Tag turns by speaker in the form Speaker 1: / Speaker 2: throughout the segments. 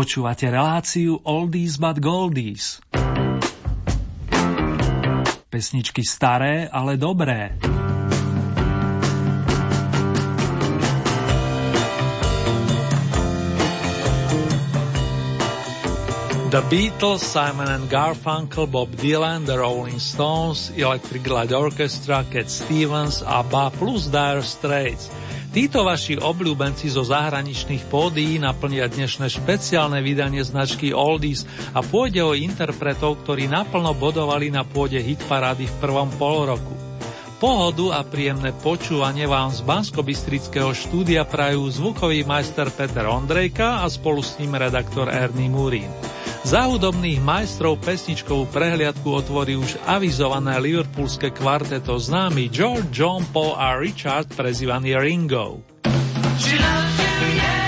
Speaker 1: Počúvate reláciu Oldies but Goldies. Pesničky staré, ale dobré. The Beatles, Simon and Garfunkel, Bob Dylan, The Rolling Stones, Electric Light Orchestra, Cat Stevens, ABBA plus Dire Straits – Títo vaši obľúbenci zo zahraničných pódií naplnia dnešné špeciálne vydanie značky Oldies a pôjde o interpretov, ktorí naplno bodovali na pôde hitparády v prvom polroku. Pohodu a príjemné počúvanie vám z bansko štúdia prajú zvukový majster Peter Ondrejka a spolu s ním redaktor Ernie Murín. Za majstrov pesničkovú prehliadku otvorí už avizované liverpoolské kvarteto známy George, John, Paul a Richard prezývaný Ringo. think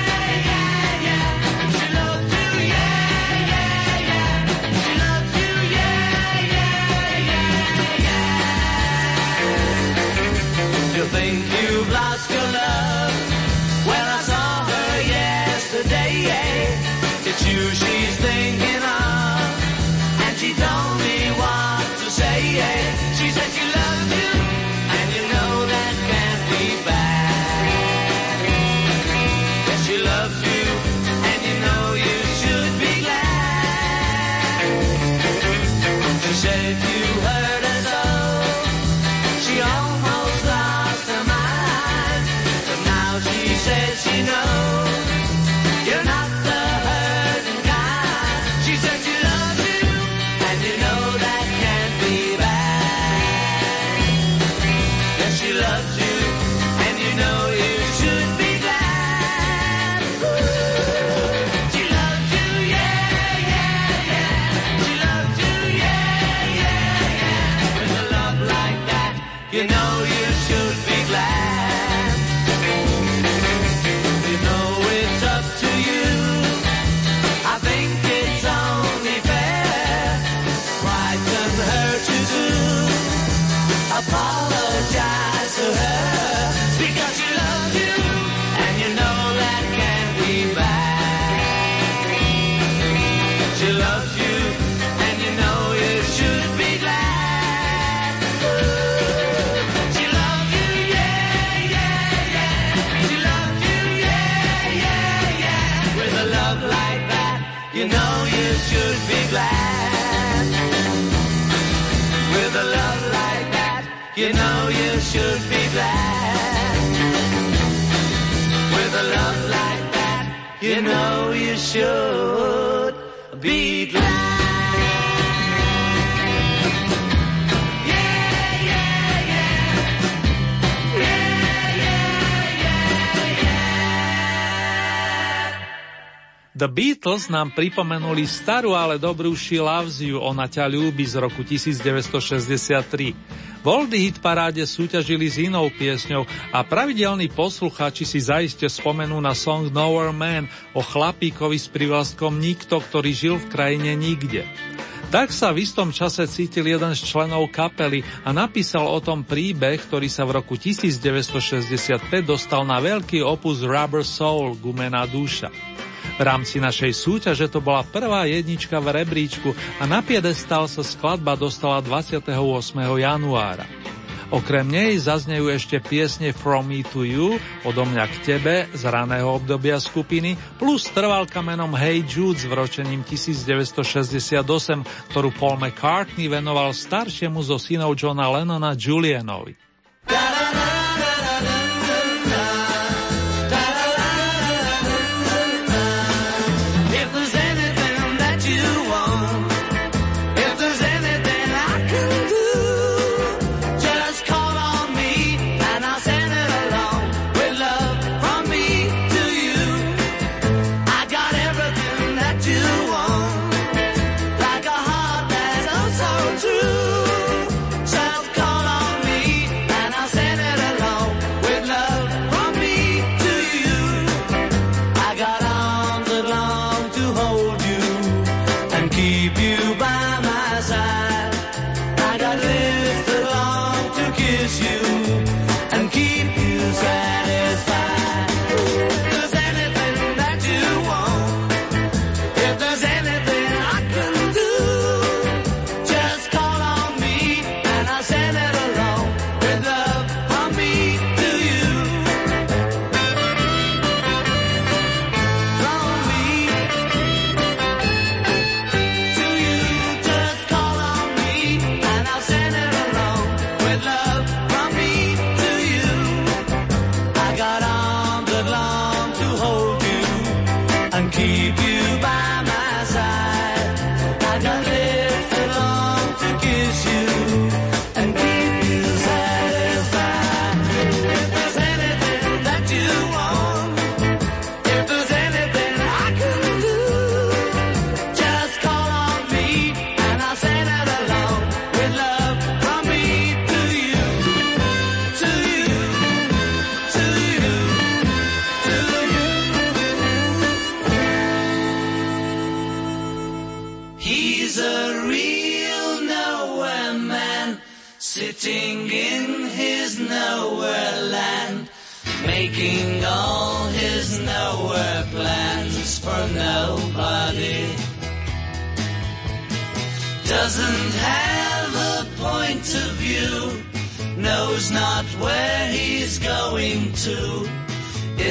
Speaker 1: The Beatles nám pripomenuli starú, ale dobrú She Loves You, Ona ťa ľúbi z roku 1963. V Hit paráde súťažili s inou piesňou a pravidelní poslucháči si zaiste spomenú na song Nowhere Man o chlapíkovi s privlastkom Nikto, ktorý žil v krajine nikde. Tak sa v istom čase cítil jeden z členov kapely a napísal o tom príbeh, ktorý sa v roku 1965 dostal na veľký opus Rubber Soul, Gumená duša. V rámci našej súťaže to bola prvá jednička v rebríčku a na piedestal sa skladba dostala 28. januára. Okrem nej zaznejú ešte piesne From Me to You, odo mňa k tebe, z raného obdobia skupiny, plus trvalka menom Hey Jude s vročením 1968, ktorú Paul McCartney venoval staršiemu zo synov Johna Lennona Julianovi. If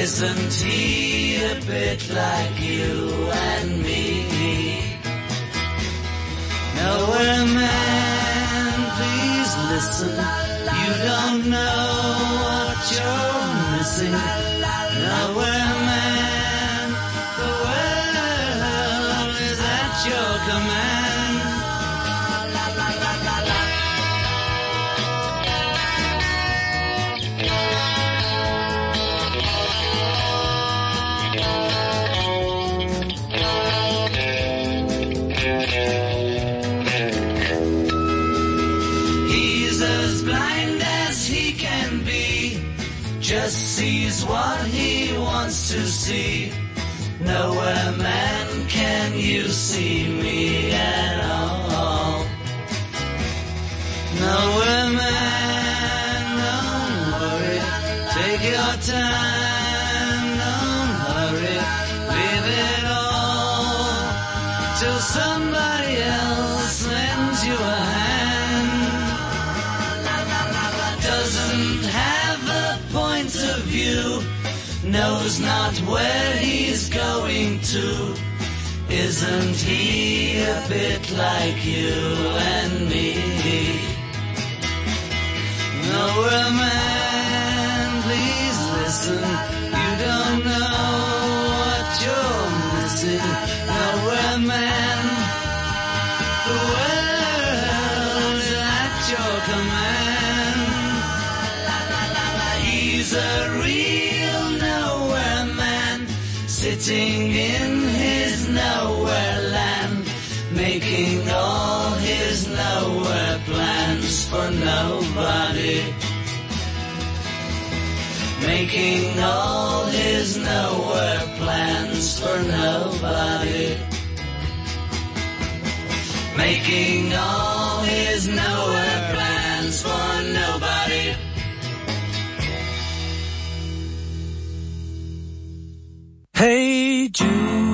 Speaker 1: Isn't he a bit like you and me? Nowhere man, please listen. You don't know what you're missing. See. Nowhere man can you see me at all. Nowhere Isn't he a bit like you and me? Nowhere man, please listen. You don't know what you're missing. Nowhere man, the world is at your command. He's a real nowhere man, sitting in his nowhere making all his nowhere plans for nobody. Making all his nowhere plans for nobody. Making all his nowhere plans for nobody.
Speaker 2: Hey Jude,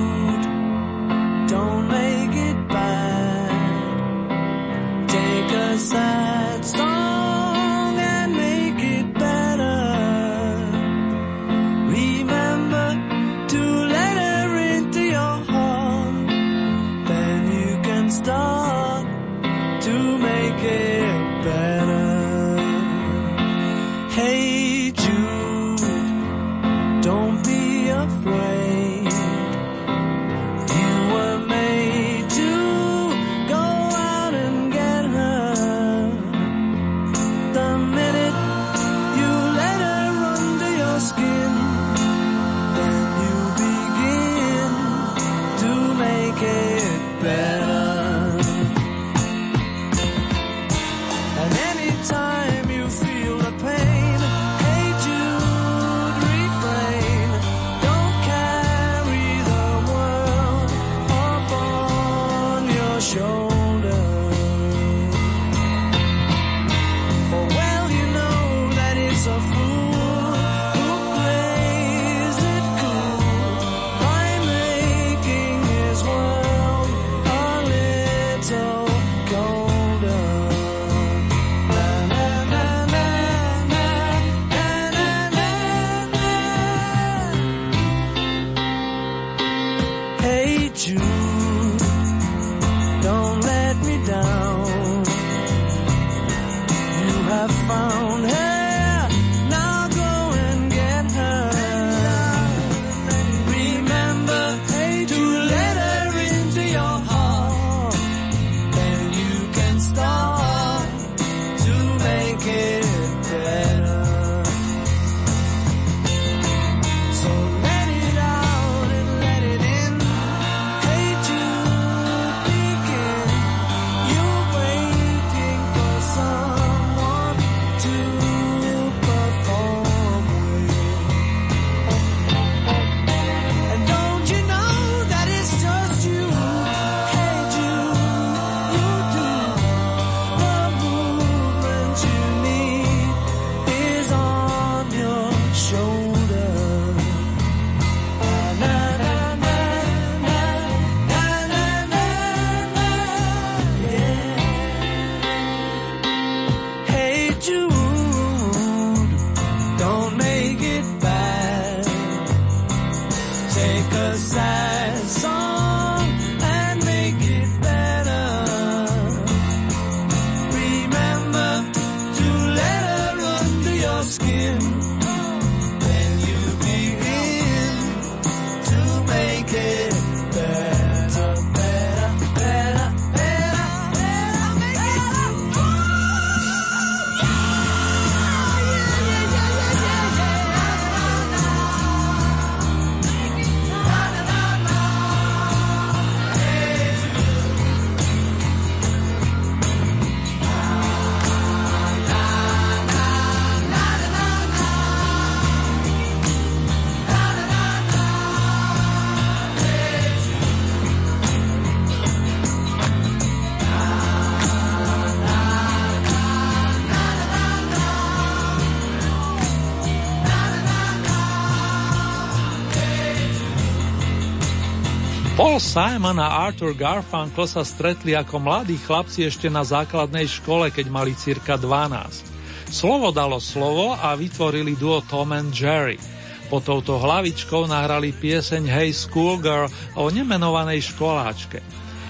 Speaker 1: Simon a Arthur Garfunkel sa stretli ako mladí chlapci ešte na základnej škole, keď mali cirka 12. Slovo dalo slovo a vytvorili duo Tom and Jerry. Po touto hlavičkou nahrali pieseň Hey Schoolgirl o nemenovanej školáčke.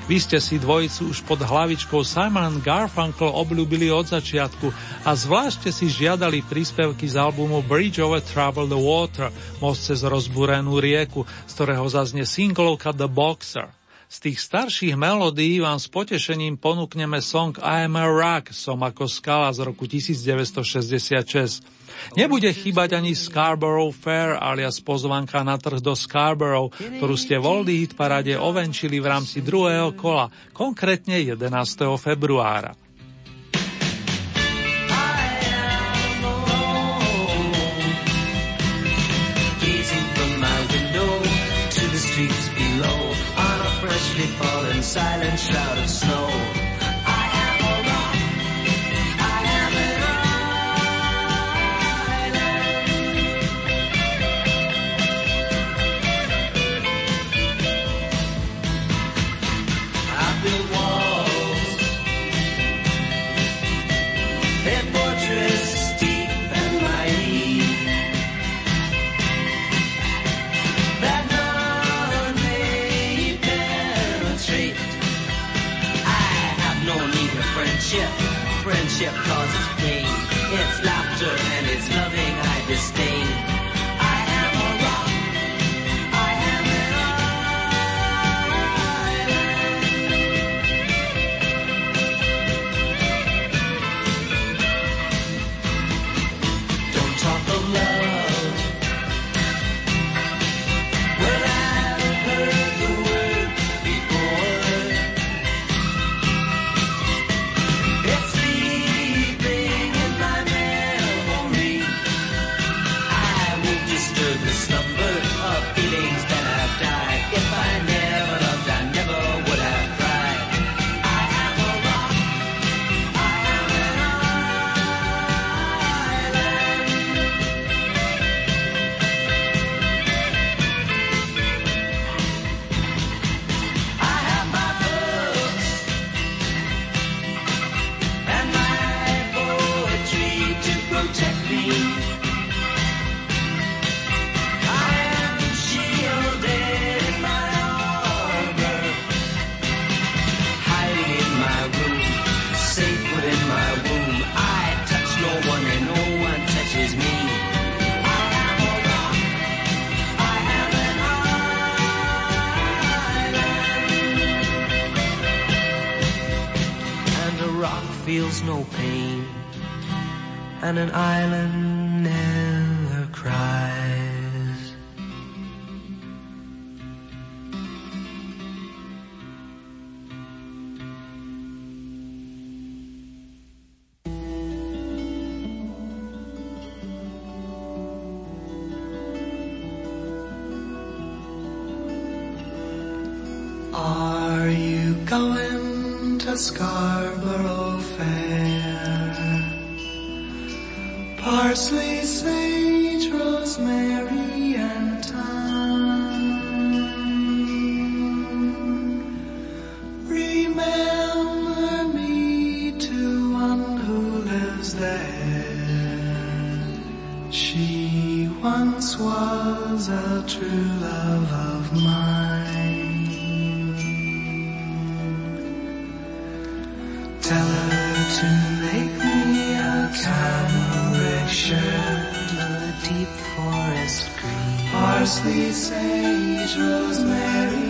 Speaker 1: Vy ste si dvojicu už pod hlavičkou Simon Garfunkel obľúbili od začiatku a zvlášte si žiadali príspevky z albumu Bridge over Troubled Water, most cez rozbúrenú rieku, z ktorého zaznie singlovka The Boxer. Z tých starších melódií vám s potešením ponúkneme song I am a rock, som ako skala z roku 1966. Nebude chýbať ani Scarborough Fair alias pozvanka na trh do Scarborough, ktorú ste v Oldie Hit parade ovenčili v rámci druhého kola, konkrétne 11. februára. Silent shroud of snow. And an island
Speaker 2: Thusly sang each Rosemary.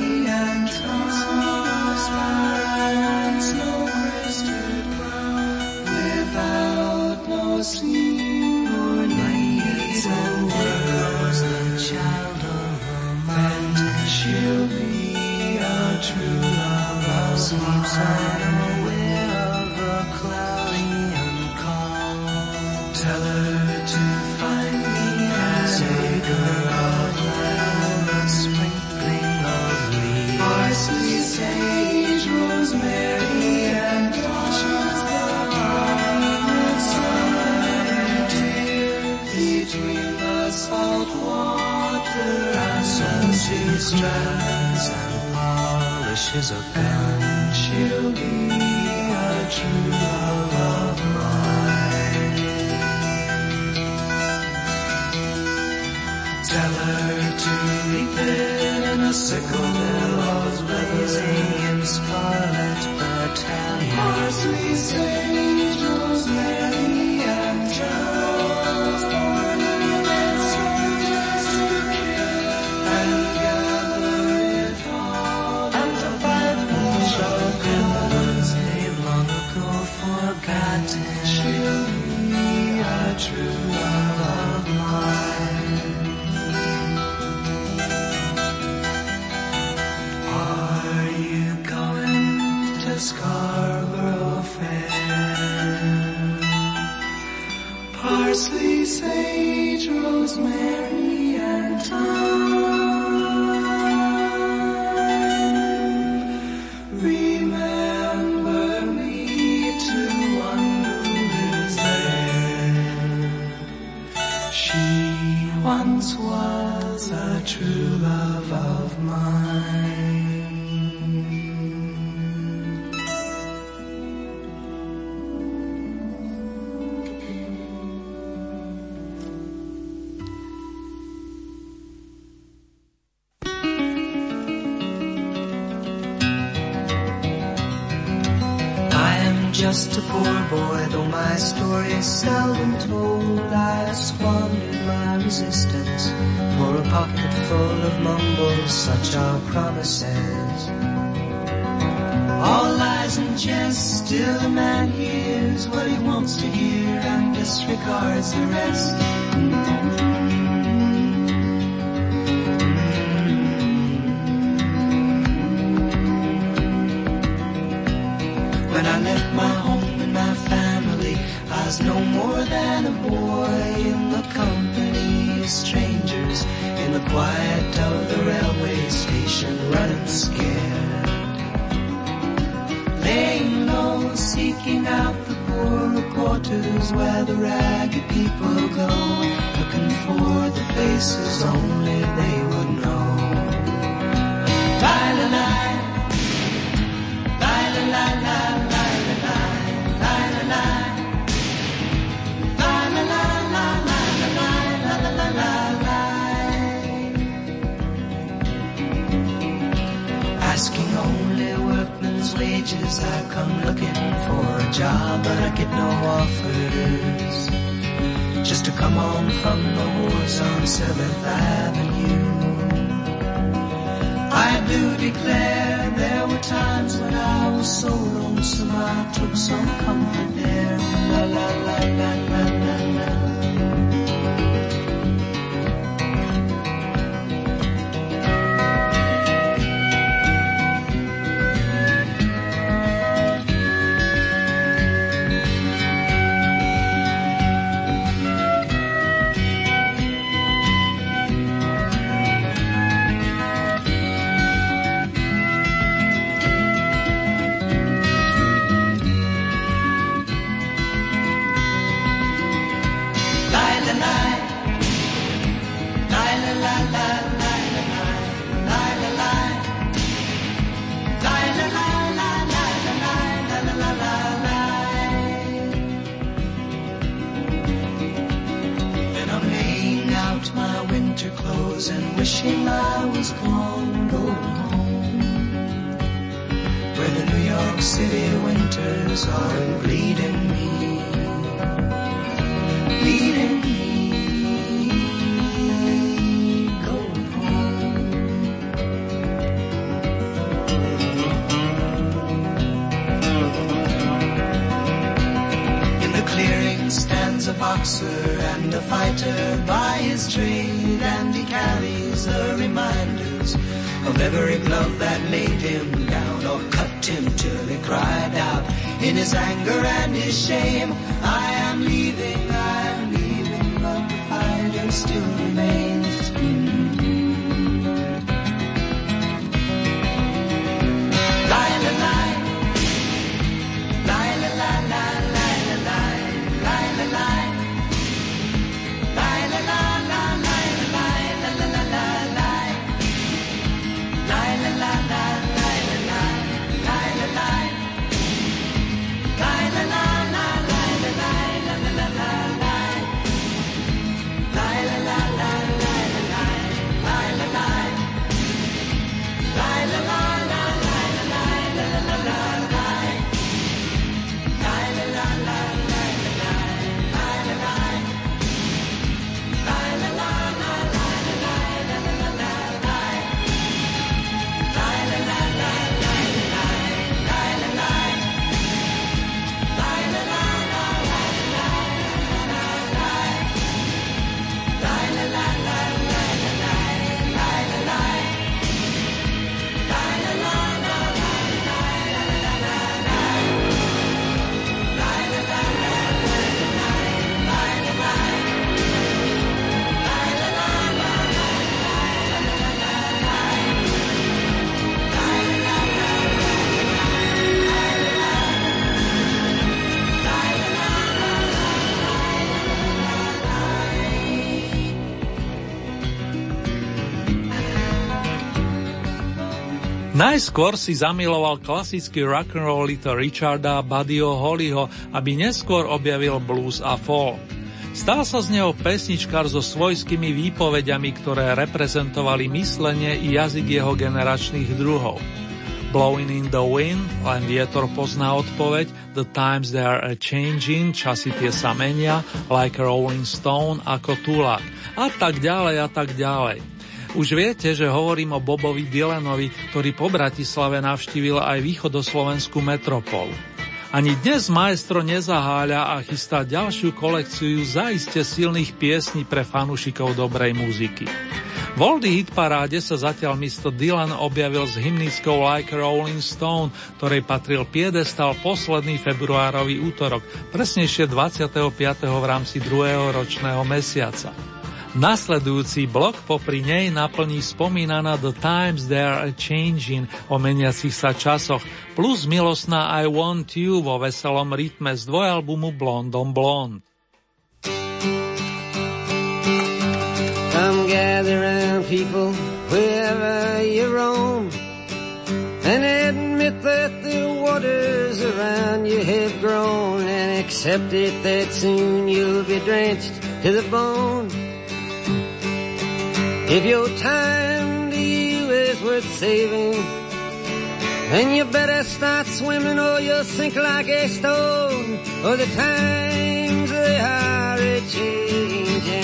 Speaker 2: places only they would know. Lie, lie, lie. Lie, lie, lie, lie, lie, lie, lie, lie, lie. Asking only workmen's wages, I come looking for a job, but I get no offers. Come on from the on 7th Avenue. I do declare there were times when I was so lonesome I took some comfort there. La la la la.
Speaker 3: Najskôr si zamiloval klasický rock'n'roll Little Richarda a Buddyho Hollyho, aby neskôr objavil blues a folk. Stal sa z neho pesničkár so svojskými výpovediami, ktoré reprezentovali myslenie i jazyk jeho generačných druhov. Blowing in the wind, len vietor pozná odpoveď, the times they are changing, časy tie sa menia, like rolling stone, ako tulak, a tak ďalej a tak ďalej. Už viete, že hovorím o Bobovi Dylanovi, ktorý po Bratislave navštívil aj východoslovenskú metropolu. Ani dnes maestro nezaháľa a chystá ďalšiu kolekciu zaiste silných piesní pre fanúšikov dobrej muziky. V Oldie hit paráde sa zatiaľ Mr. Dylan objavil s hymnickou Like Rolling Stone, ktorej patril piedestal posledný februárový útorok, presnejšie 25. v rámci druhého ročného mesiaca. Nasledujúci blok popri nej naplní spomínaná The Times They Are Changing o meniacich sa časoch, plus milostná I Want You vo veselom rytme z dvojalbumu Blond. Come gather round people you roam and admit that the waters around you have grown and accept it that soon you'll be drenched to the bone. If your time to you is worth saving, then you better start swimming or you'll sink like a stone, or the times they are a-changing.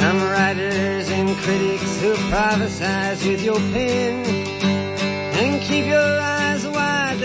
Speaker 3: Some writers and critics who prophesize with your pen and keep your eyes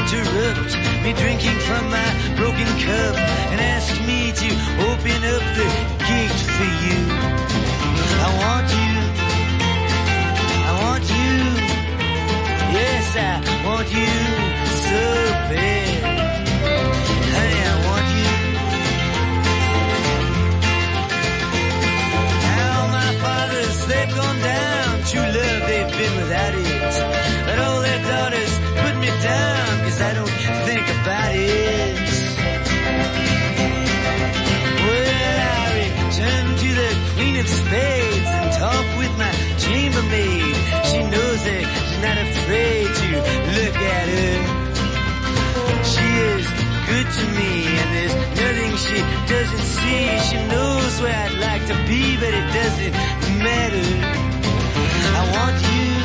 Speaker 1: interrupt me drinking from my broken cup and ask me to open up the gate for you. I want you. I want you. Yes, I want you so bad. Honey, I want you. How my fathers they've gone down. True love, they've been without it. Spades and talk with my chambermaid. She knows it, she's not afraid to look at her. She is good to me and there's nothing she doesn't see. She knows where I'd like to be, but it doesn't matter. I want you.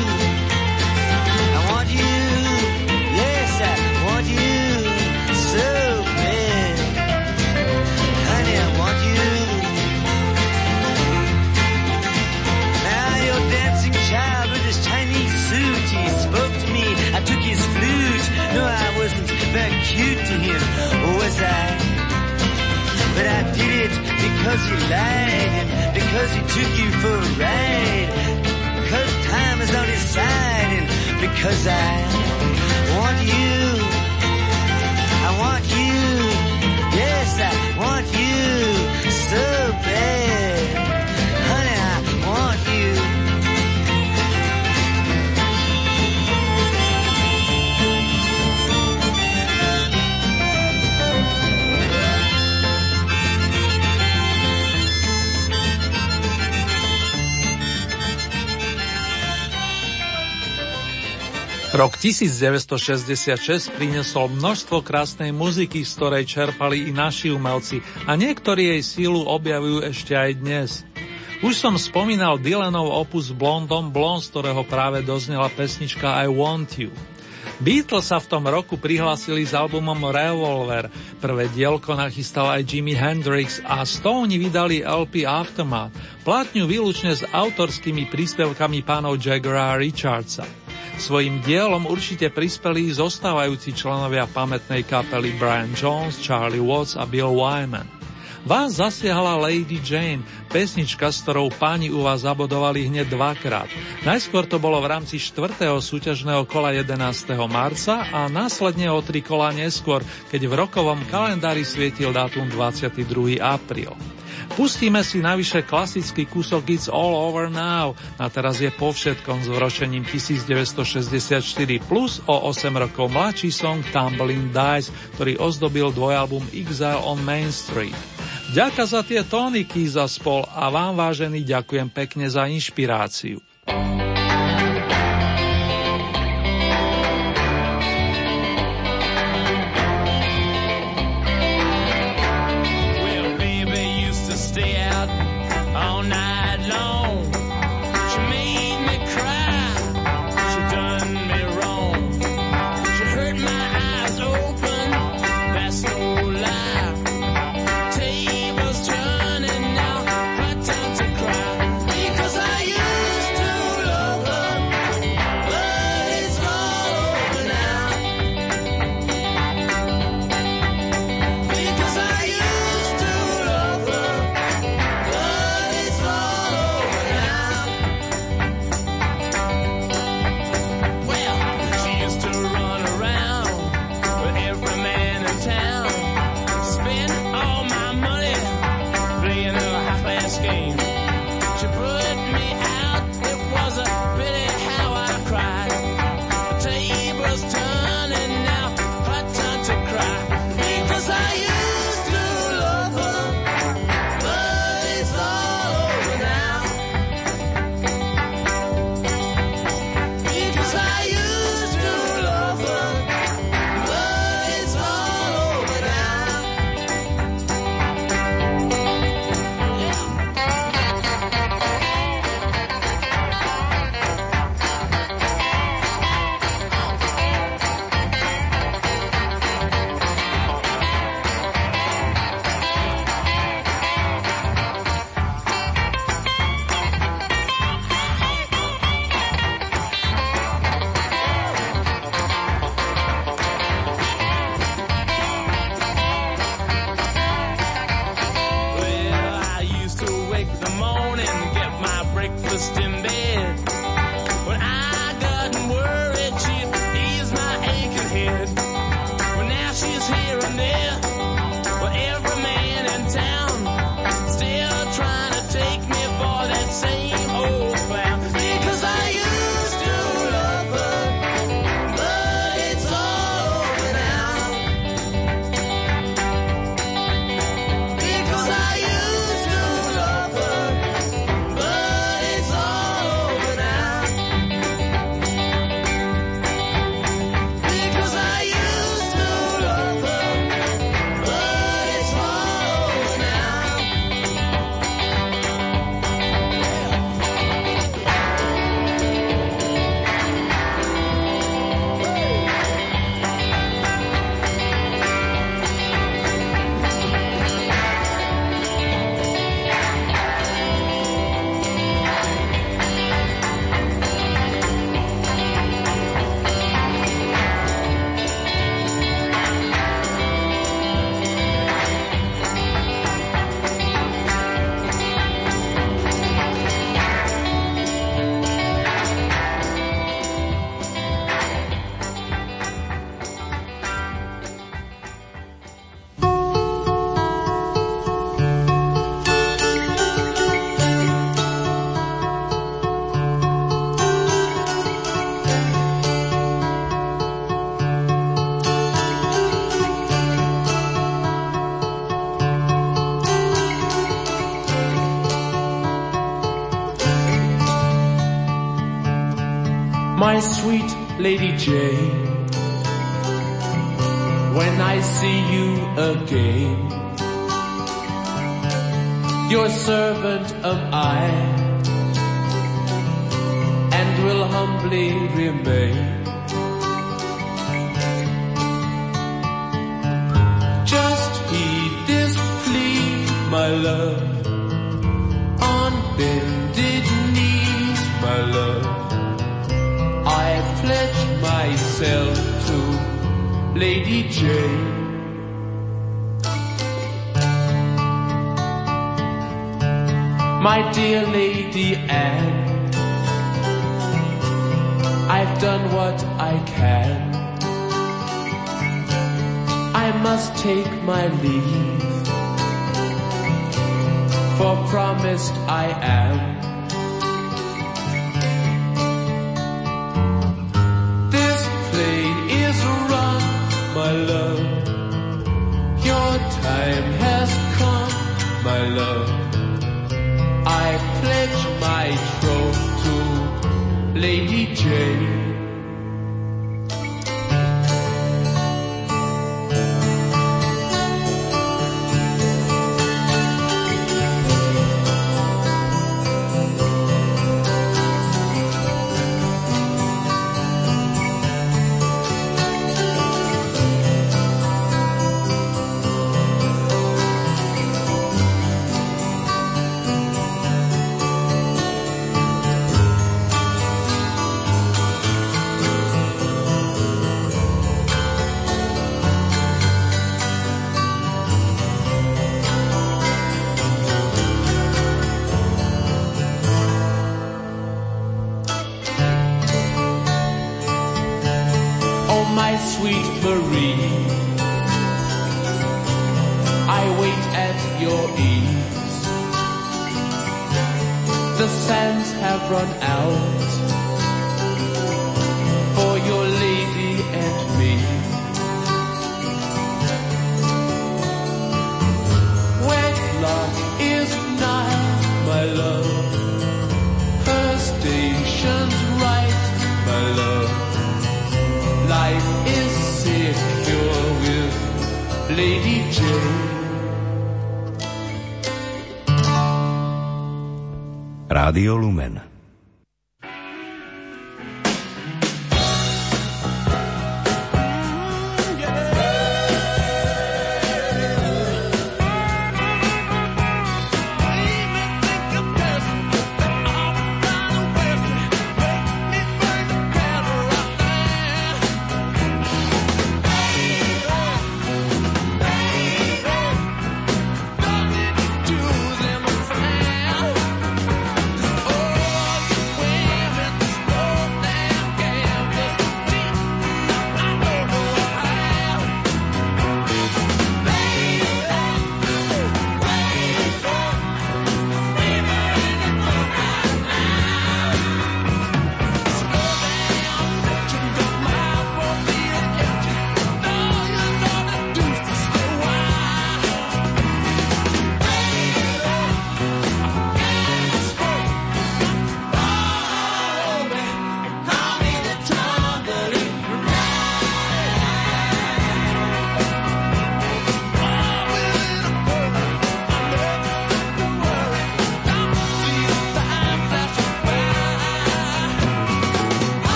Speaker 1: But I did it because he lied and because he took you for a ride. Because time is on his side and because I want you. I want you. Yes, I want you so bad.
Speaker 4: Rok 1966 priniesol množstvo krásnej muziky, z ktorej čerpali i naši umelci a niektorí jej sílu objavujú ešte aj dnes. Už som spomínal Dylanov opus Blondom Blond, z ktorého práve doznela pesnička I Want You. Beatles sa v tom roku prihlásili s albumom Revolver, prvé dielko nachystal aj Jimi Hendrix a Stone vydali LP Aftermath, platňu výlučne s autorskými príspevkami pánov Jaggera a Richardsa. Svojim dielom určite prispeli zostávajúci členovia pamätnej kapely Brian Jones, Charlie Watts a Bill Wyman. Vás zasiahla Lady Jane, pesnička, s ktorou páni u vás zabodovali hneď dvakrát. Najskôr to bolo v rámci 4. súťažného kola 11. marca a následne o tri kola neskôr, keď v rokovom kalendári svietil dátum 22. apríl. Pustíme si navyše klasický kúsok It's All Over Now a teraz je po všetkom s vročením 1964 plus o 8 rokov mladší song Tumbling Dice, ktorý ozdobil dvojalbum Exile on Main Street. Ďaká za tie tóniky za spol a vám vážený ďakujem pekne za inšpiráciu.
Speaker 5: Lady Jane. Promised I am.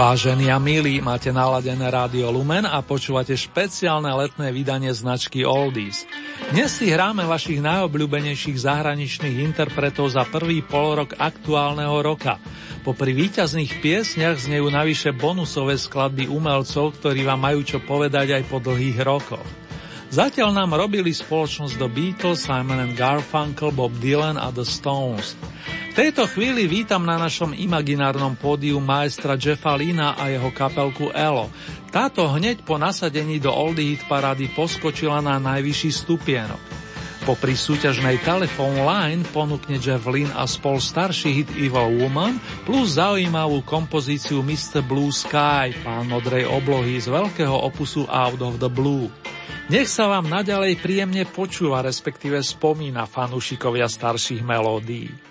Speaker 5: Vážení a milí, máte naladené rádio Lumen a počúvate špeciálne letné vydanie značky Oldies. Dnes si hráme vašich najobľúbenejších zahraničných interpretov za prvý polorok aktuálneho roka. Popri víťazných piesniach znejú navyše bonusové skladby umelcov, ktorí vám majú čo povedať aj po dlhých rokoch. Zatiaľ nám robili spoločnosť The Beatles, Simon Garfunkel, Bob Dylan a The Stones. V tejto chvíli vítam na našom imaginárnom pódiu maestra Jeffa Lina a jeho kapelku Elo. Táto hneď po nasadení do Oldie Hit parády poskočila na najvyšší stupienok. Po súťažnej Telephone Line ponúkne Jeff Lynn a spol starší hit Evil Woman plus zaujímavú kompozíciu Mr. Blue Sky, pán modrej oblohy z veľkého opusu Out of the Blue. Nech sa vám naďalej príjemne počúva, respektíve spomína fanúšikovia starších melódií.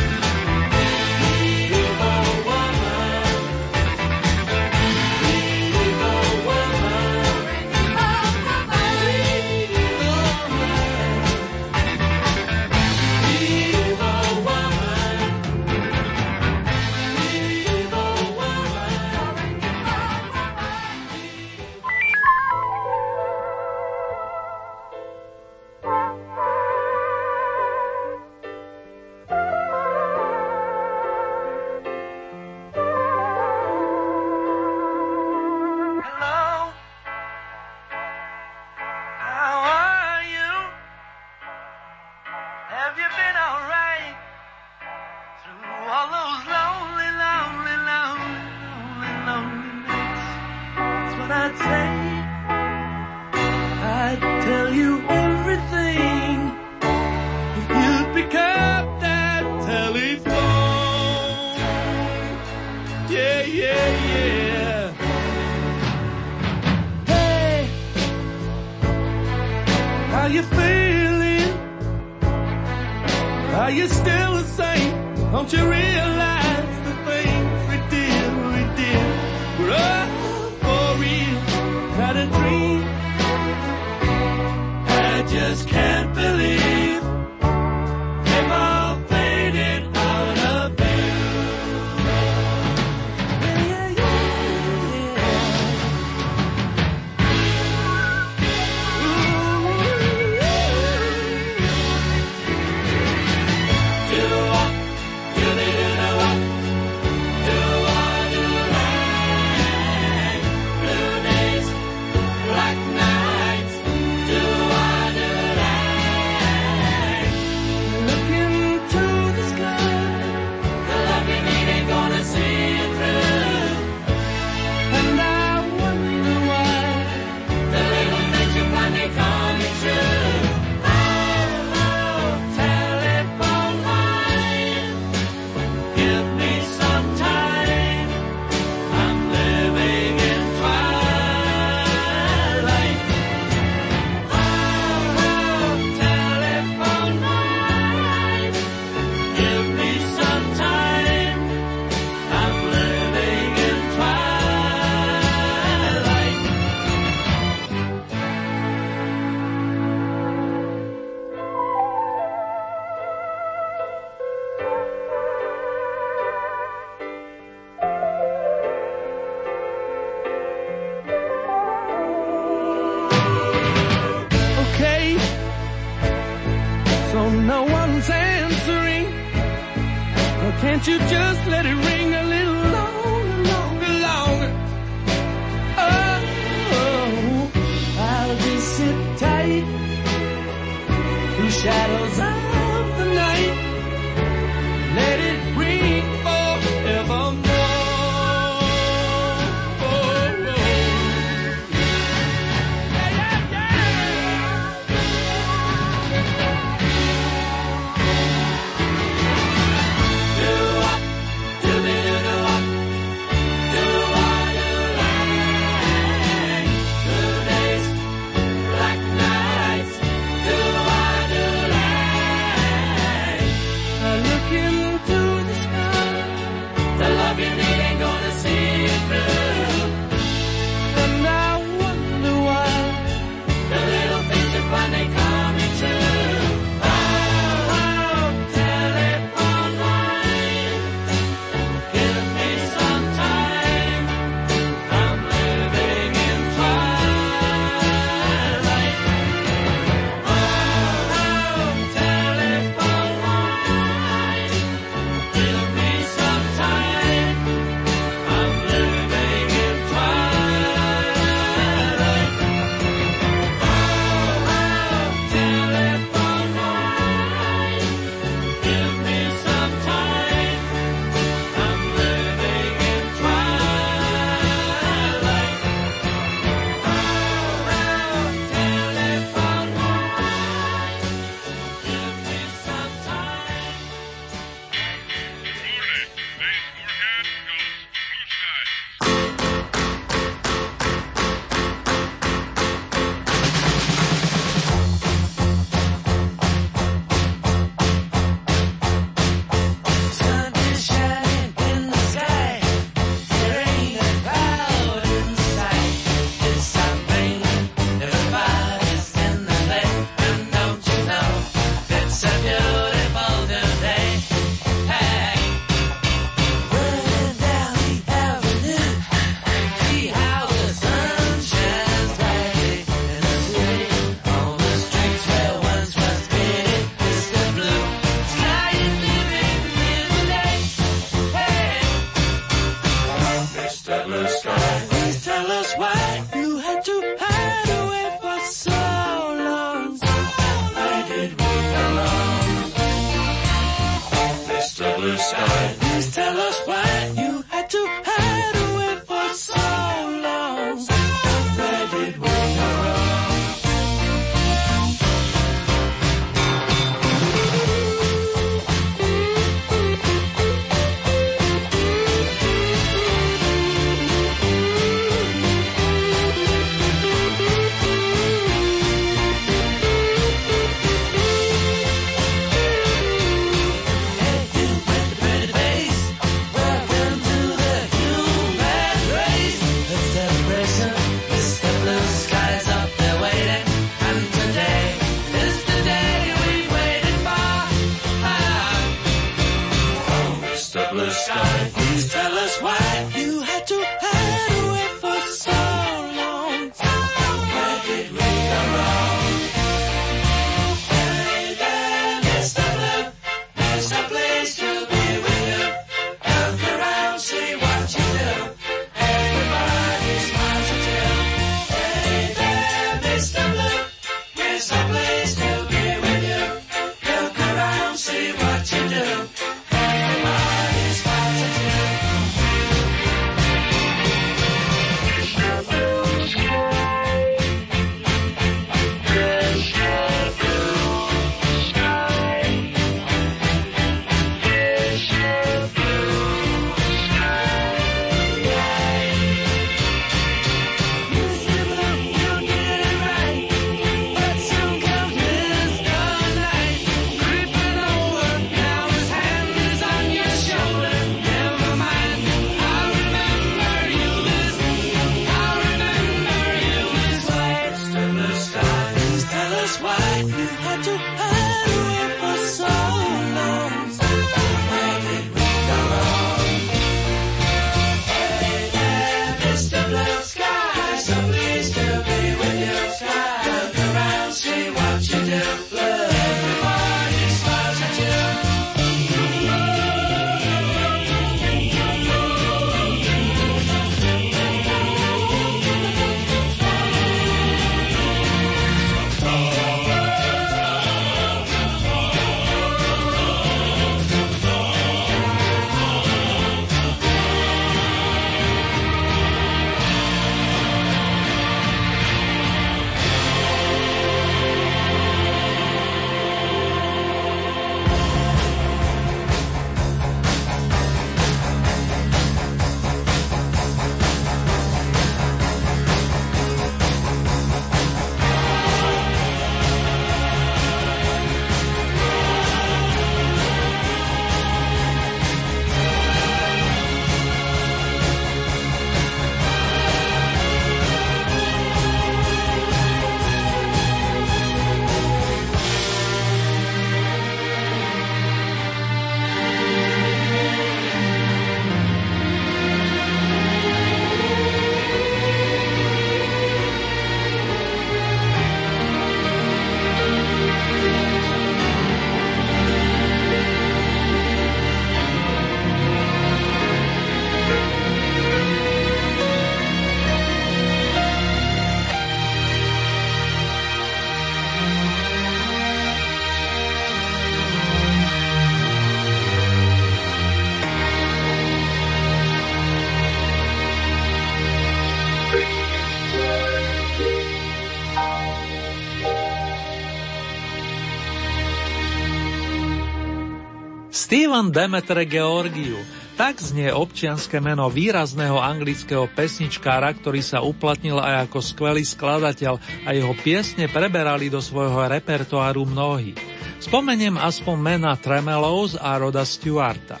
Speaker 4: Steven Demetre Georgiou. Tak znie občianske meno výrazného anglického pesničkára, ktorý sa uplatnil aj ako skvelý skladateľ a jeho piesne preberali do svojho repertoáru mnohí. Spomeniem aspoň mena Tremelows a Roda Stewarta.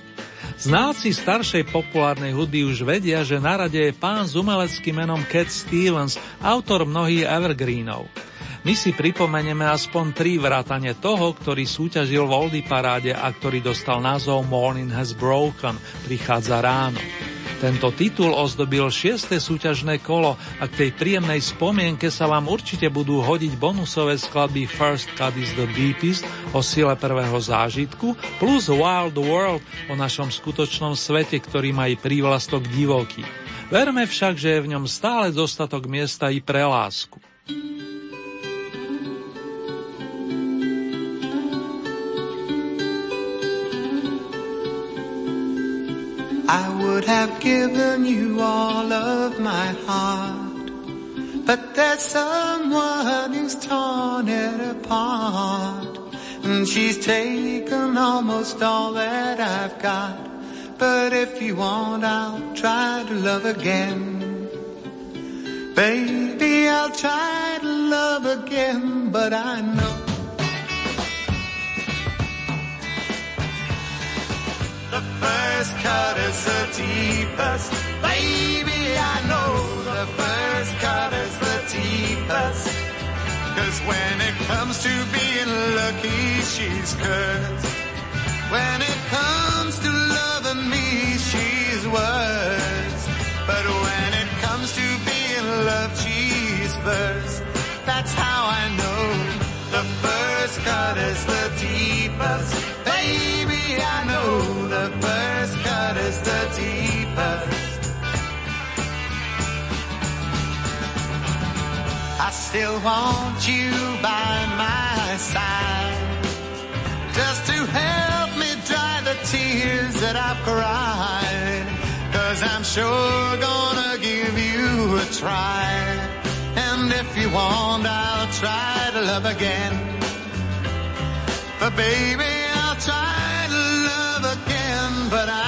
Speaker 4: Znalci staršej populárnej hudby už vedia, že na rade je pán s umeleckým menom Cat Stevens, autor mnohých evergreenov. My si pripomenieme aspoň tri vrátane toho, ktorý súťažil v Oldie paráde a ktorý dostal názov Morning Has Broken, prichádza ráno. Tento titul ozdobil šieste súťažné kolo a k tej príjemnej spomienke sa vám určite budú hodiť bonusové skladby First Cut is the Deepest o sile prvého zážitku plus Wild World o našom skutočnom svete, ktorý má i prívlastok divoký. Verme však, že je v ňom stále dostatok miesta i pre lásku.
Speaker 6: I would have given you all of my heart, but there's someone who's torn it apart. And she's taken almost all that I've got. But if you want, I'll try to love again. Baby, I'll try to love again, but I know Cut is the deepest, Baby, I know the first cut is the deepest. Cause when it comes to being lucky, she's cursed. When it comes to loving me, she's worse. But when it comes to being loved, she's first. That's how I know the first cut is the deepest. Baby, I know the first. still want you by my side. Just to help me dry the tears that I've cried. Cause I'm sure gonna give you a try. And if you want, I'll try to love again. But baby, I'll try to love again, but I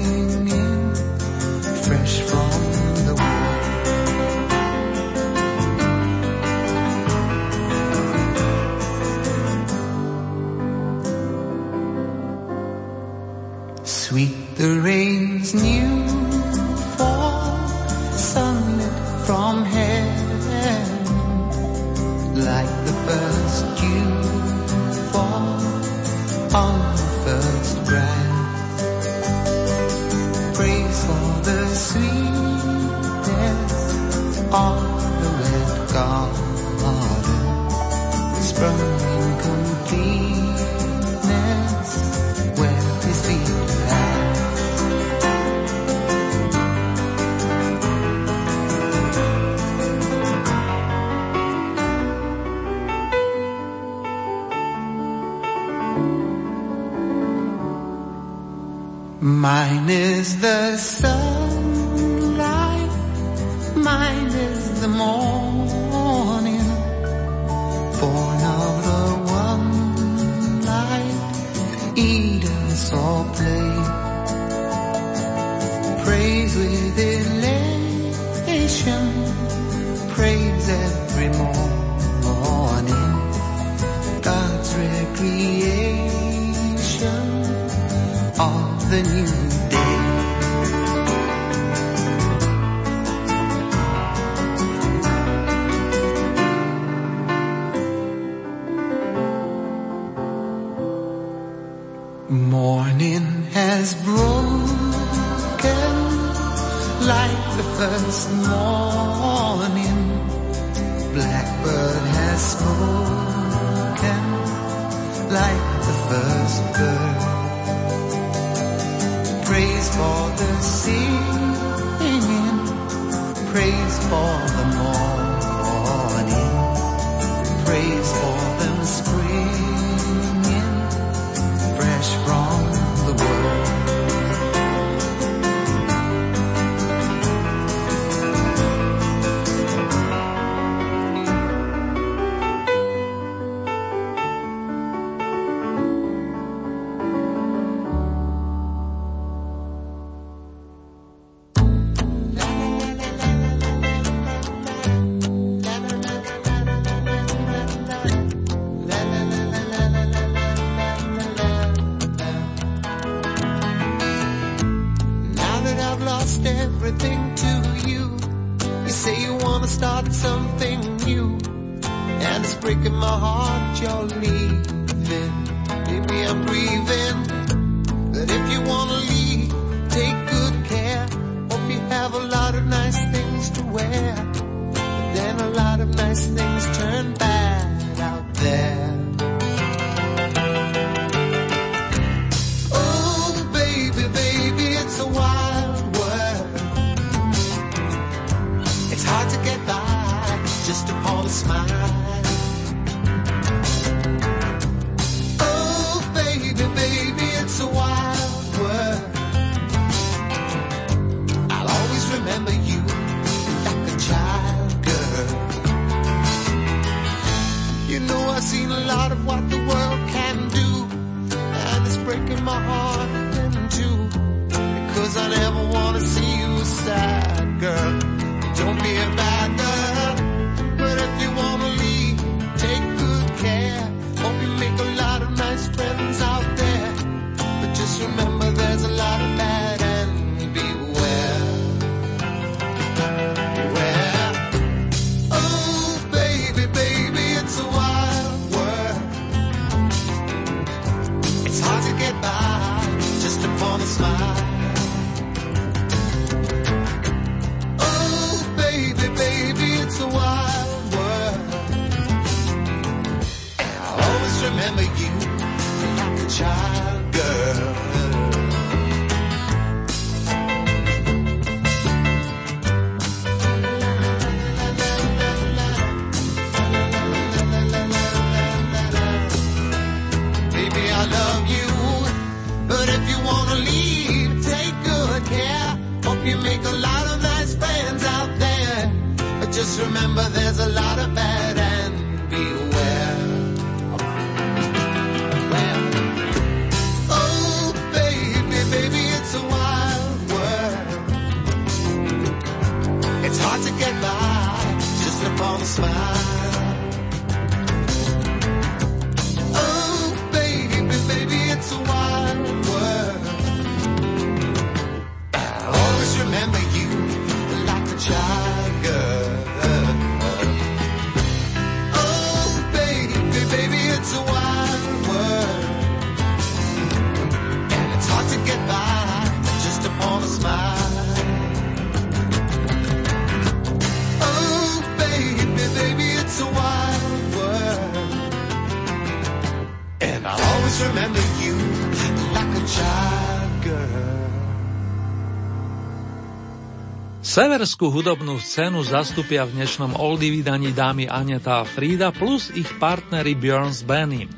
Speaker 4: Severskú hudobnú scénu zastupia v dnešnom oldie vydaní dámy Aneta a Frida plus ich partnery Björns Benim.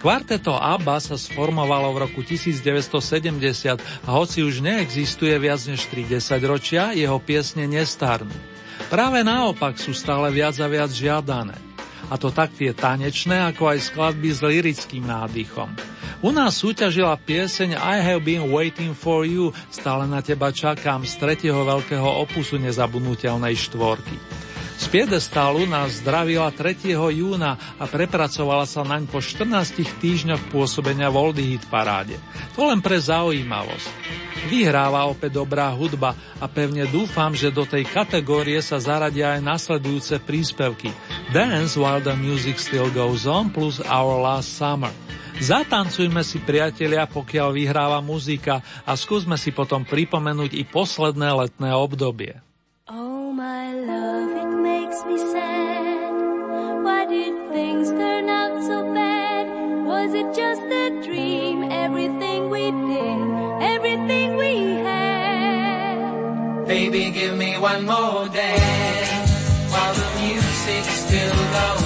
Speaker 4: Kvarteto ABBA sa sformovalo v roku 1970 a hoci už neexistuje viac než 30 ročia, jeho piesne nestarnú. Práve naopak sú stále viac a viac žiadané. A to tak tie tanečné, ako aj skladby s lirickým nádychom. U nás súťažila pieseň I have been waiting for you, stále na teba čakám z tretieho veľkého opusu nezabudnutelnej štvorky. Z piedestálu nás zdravila 3. júna a prepracovala sa naň po 14 týždňoch pôsobenia v Hit paráde. To len pre zaujímavosť. Vyhráva opäť dobrá hudba a pevne dúfam, že do tej kategórie sa zaradia aj nasledujúce príspevky Dance While the Music Still Goes On plus Our Last Summer. Zatancujme si priatelia, pokiaľ vyhráva muzika a skúsme si potom pripomenúť i posledné letné obdobie.
Speaker 7: Oh, my love, it makes me sad. Why did things turn out so bad? Was it just a dream? Everything we did, everything we had.
Speaker 1: Baby, give me one more dance while the music still goes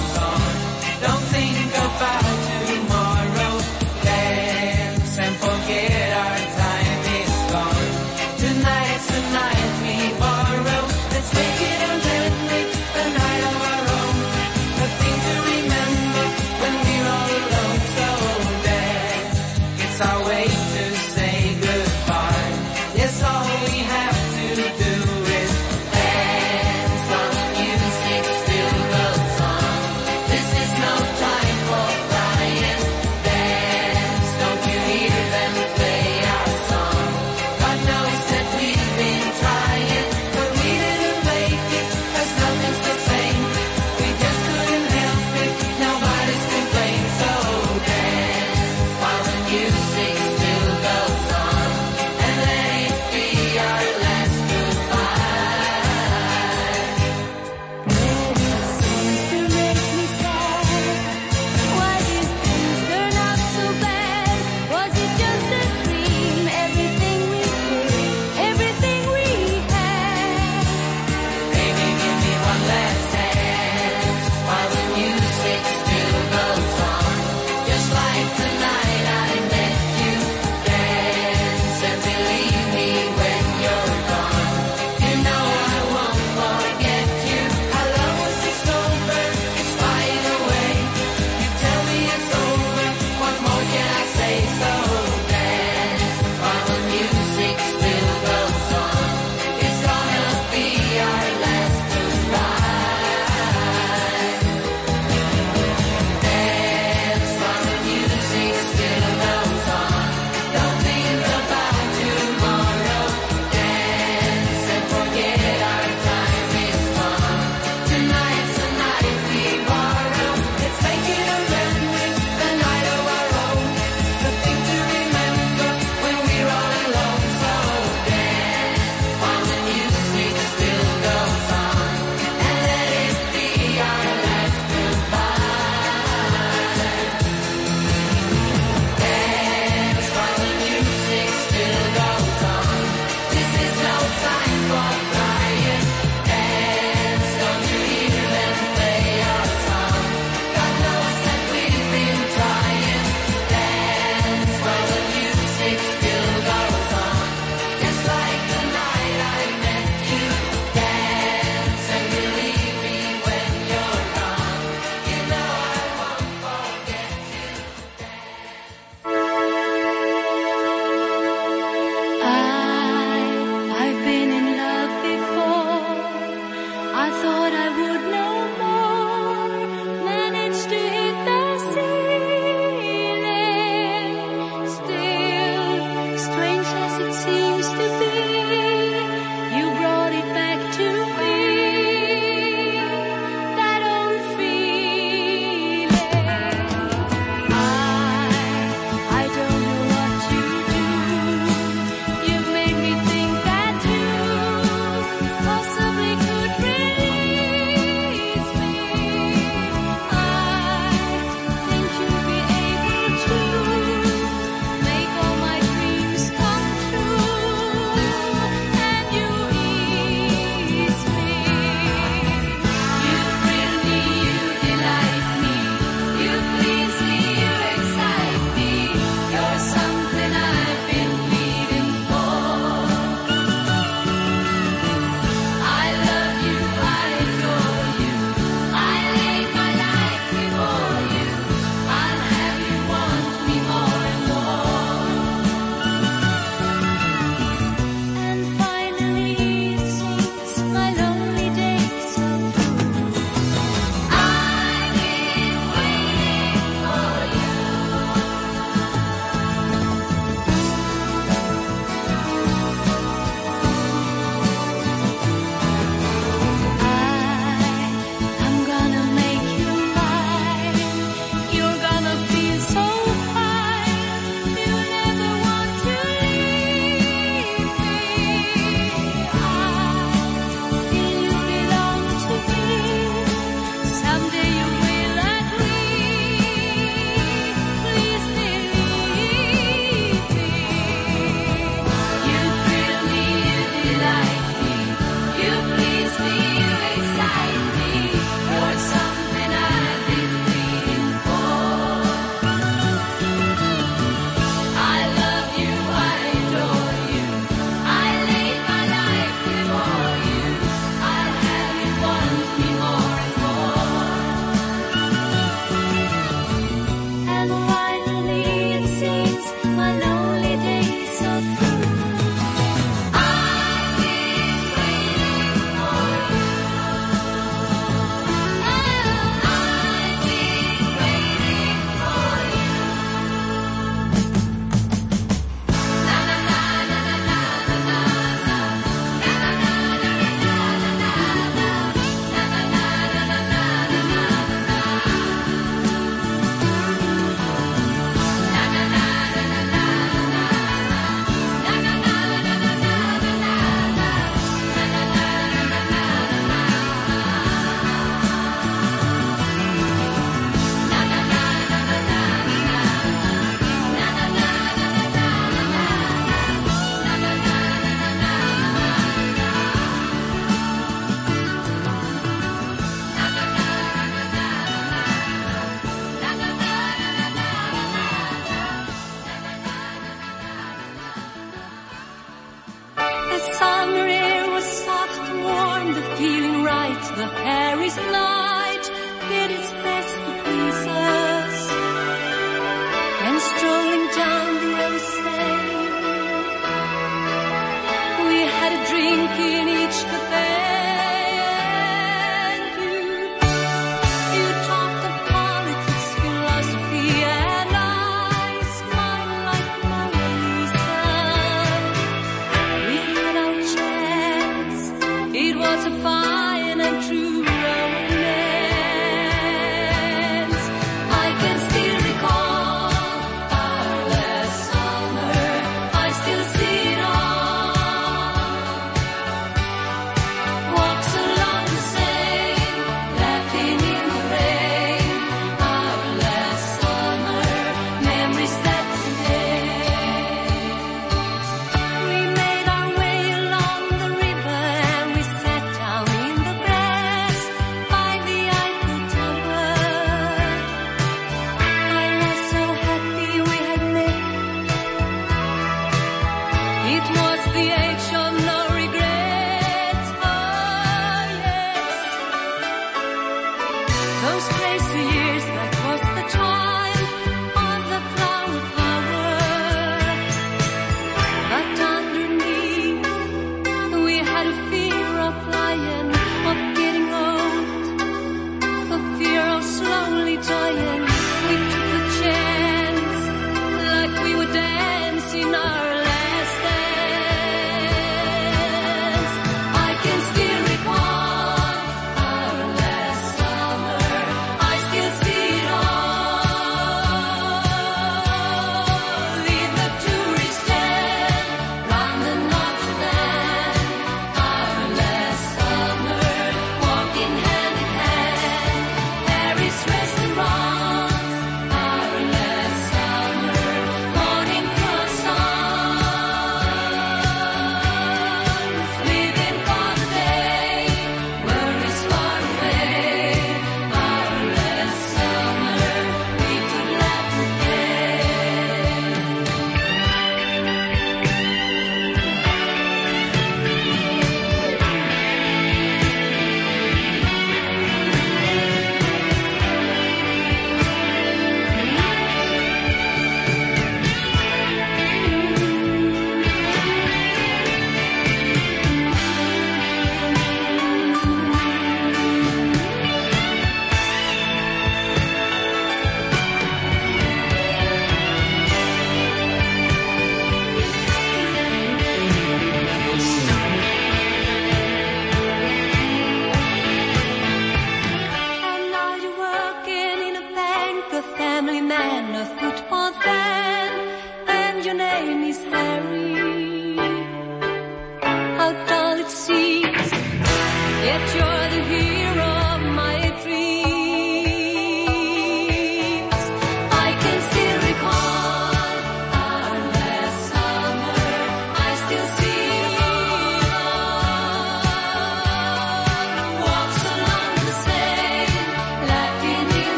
Speaker 1: the
Speaker 7: Paris night. It is.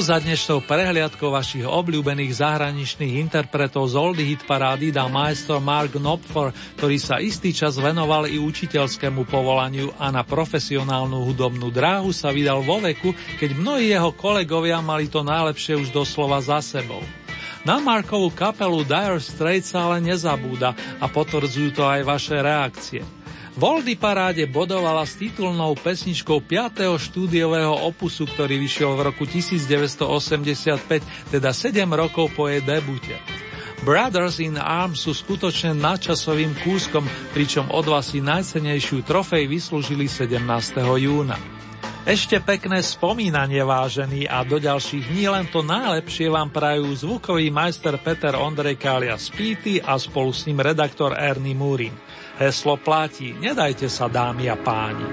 Speaker 4: tu za dnešnou prehliadkou vašich obľúbených zahraničných interpretov z Oldy Hit Parády dá maestro Mark Knopfler, ktorý sa istý čas venoval i učiteľskému povolaniu a na profesionálnu hudobnú dráhu sa vydal vo veku, keď mnohí jeho kolegovia mali to najlepšie už doslova za sebou. Na Markovú kapelu Dire Straits sa ale nezabúda a potvrdzujú to aj vaše reakcie. Voldy paráde bodovala s titulnou pesničkou 5. štúdiového opusu, ktorý vyšiel v roku 1985, teda 7 rokov po jej debute. Brothers in Arms sú skutočne nadčasovým kúskom, pričom od vás si najcenejšiu trofej vyslúžili 17. júna. Ešte pekné spomínanie vážený a do ďalších dní len to najlepšie vám prajú zvukový majster Peter Ondrej Kália Spíty a spolu s ním redaktor Ernie Múrin. Heslo platí, nedajte sa dámy a páni.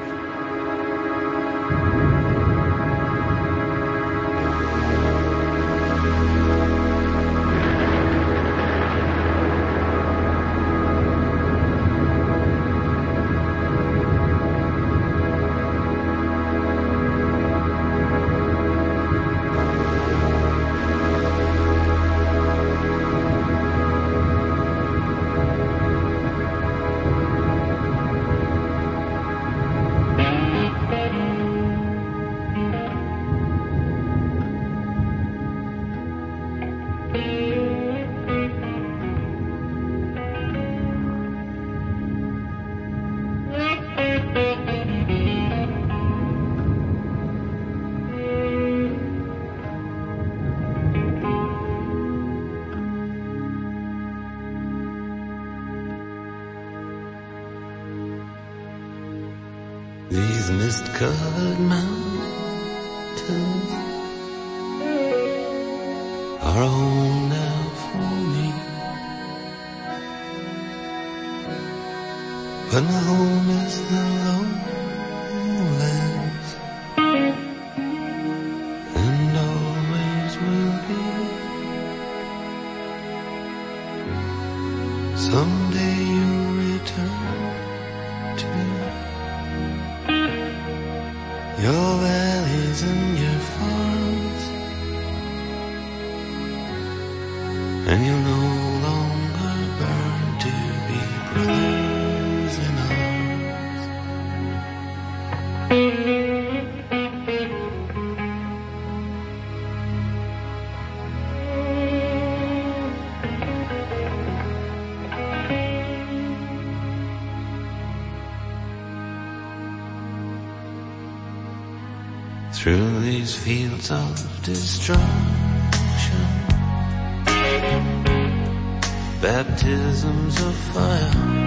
Speaker 8: covered mountains are home now for me. But my home fields of destruction. Baptisms of fire.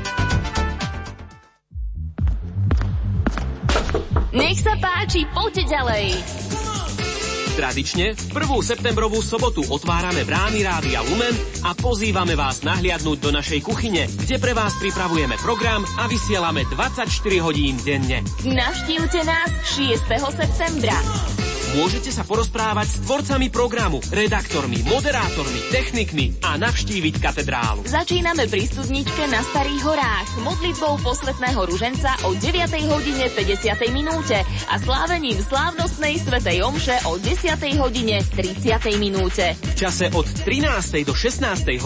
Speaker 9: Páči, poďte ďalej.
Speaker 10: Tradične v prvú septembrovú sobotu otvárame brány Rádia Lumen a pozývame vás nahliadnúť do našej kuchyne, kde pre vás pripravujeme program a vysielame 24 hodín denne.
Speaker 9: Navštívte nás 6. septembra.
Speaker 10: Môžete sa porozprávať s tvorcami programu, redaktormi, moderátormi, technikmi a navštíviť katedrálu.
Speaker 9: Začíname pri studničke na Starých horách modlitbou posvetného ruženca o 9. hodine 50. minúte a slávením slávnostnej svetej omše o 10. hodine 30. minúte.
Speaker 10: V čase od 13. do 16. hodiny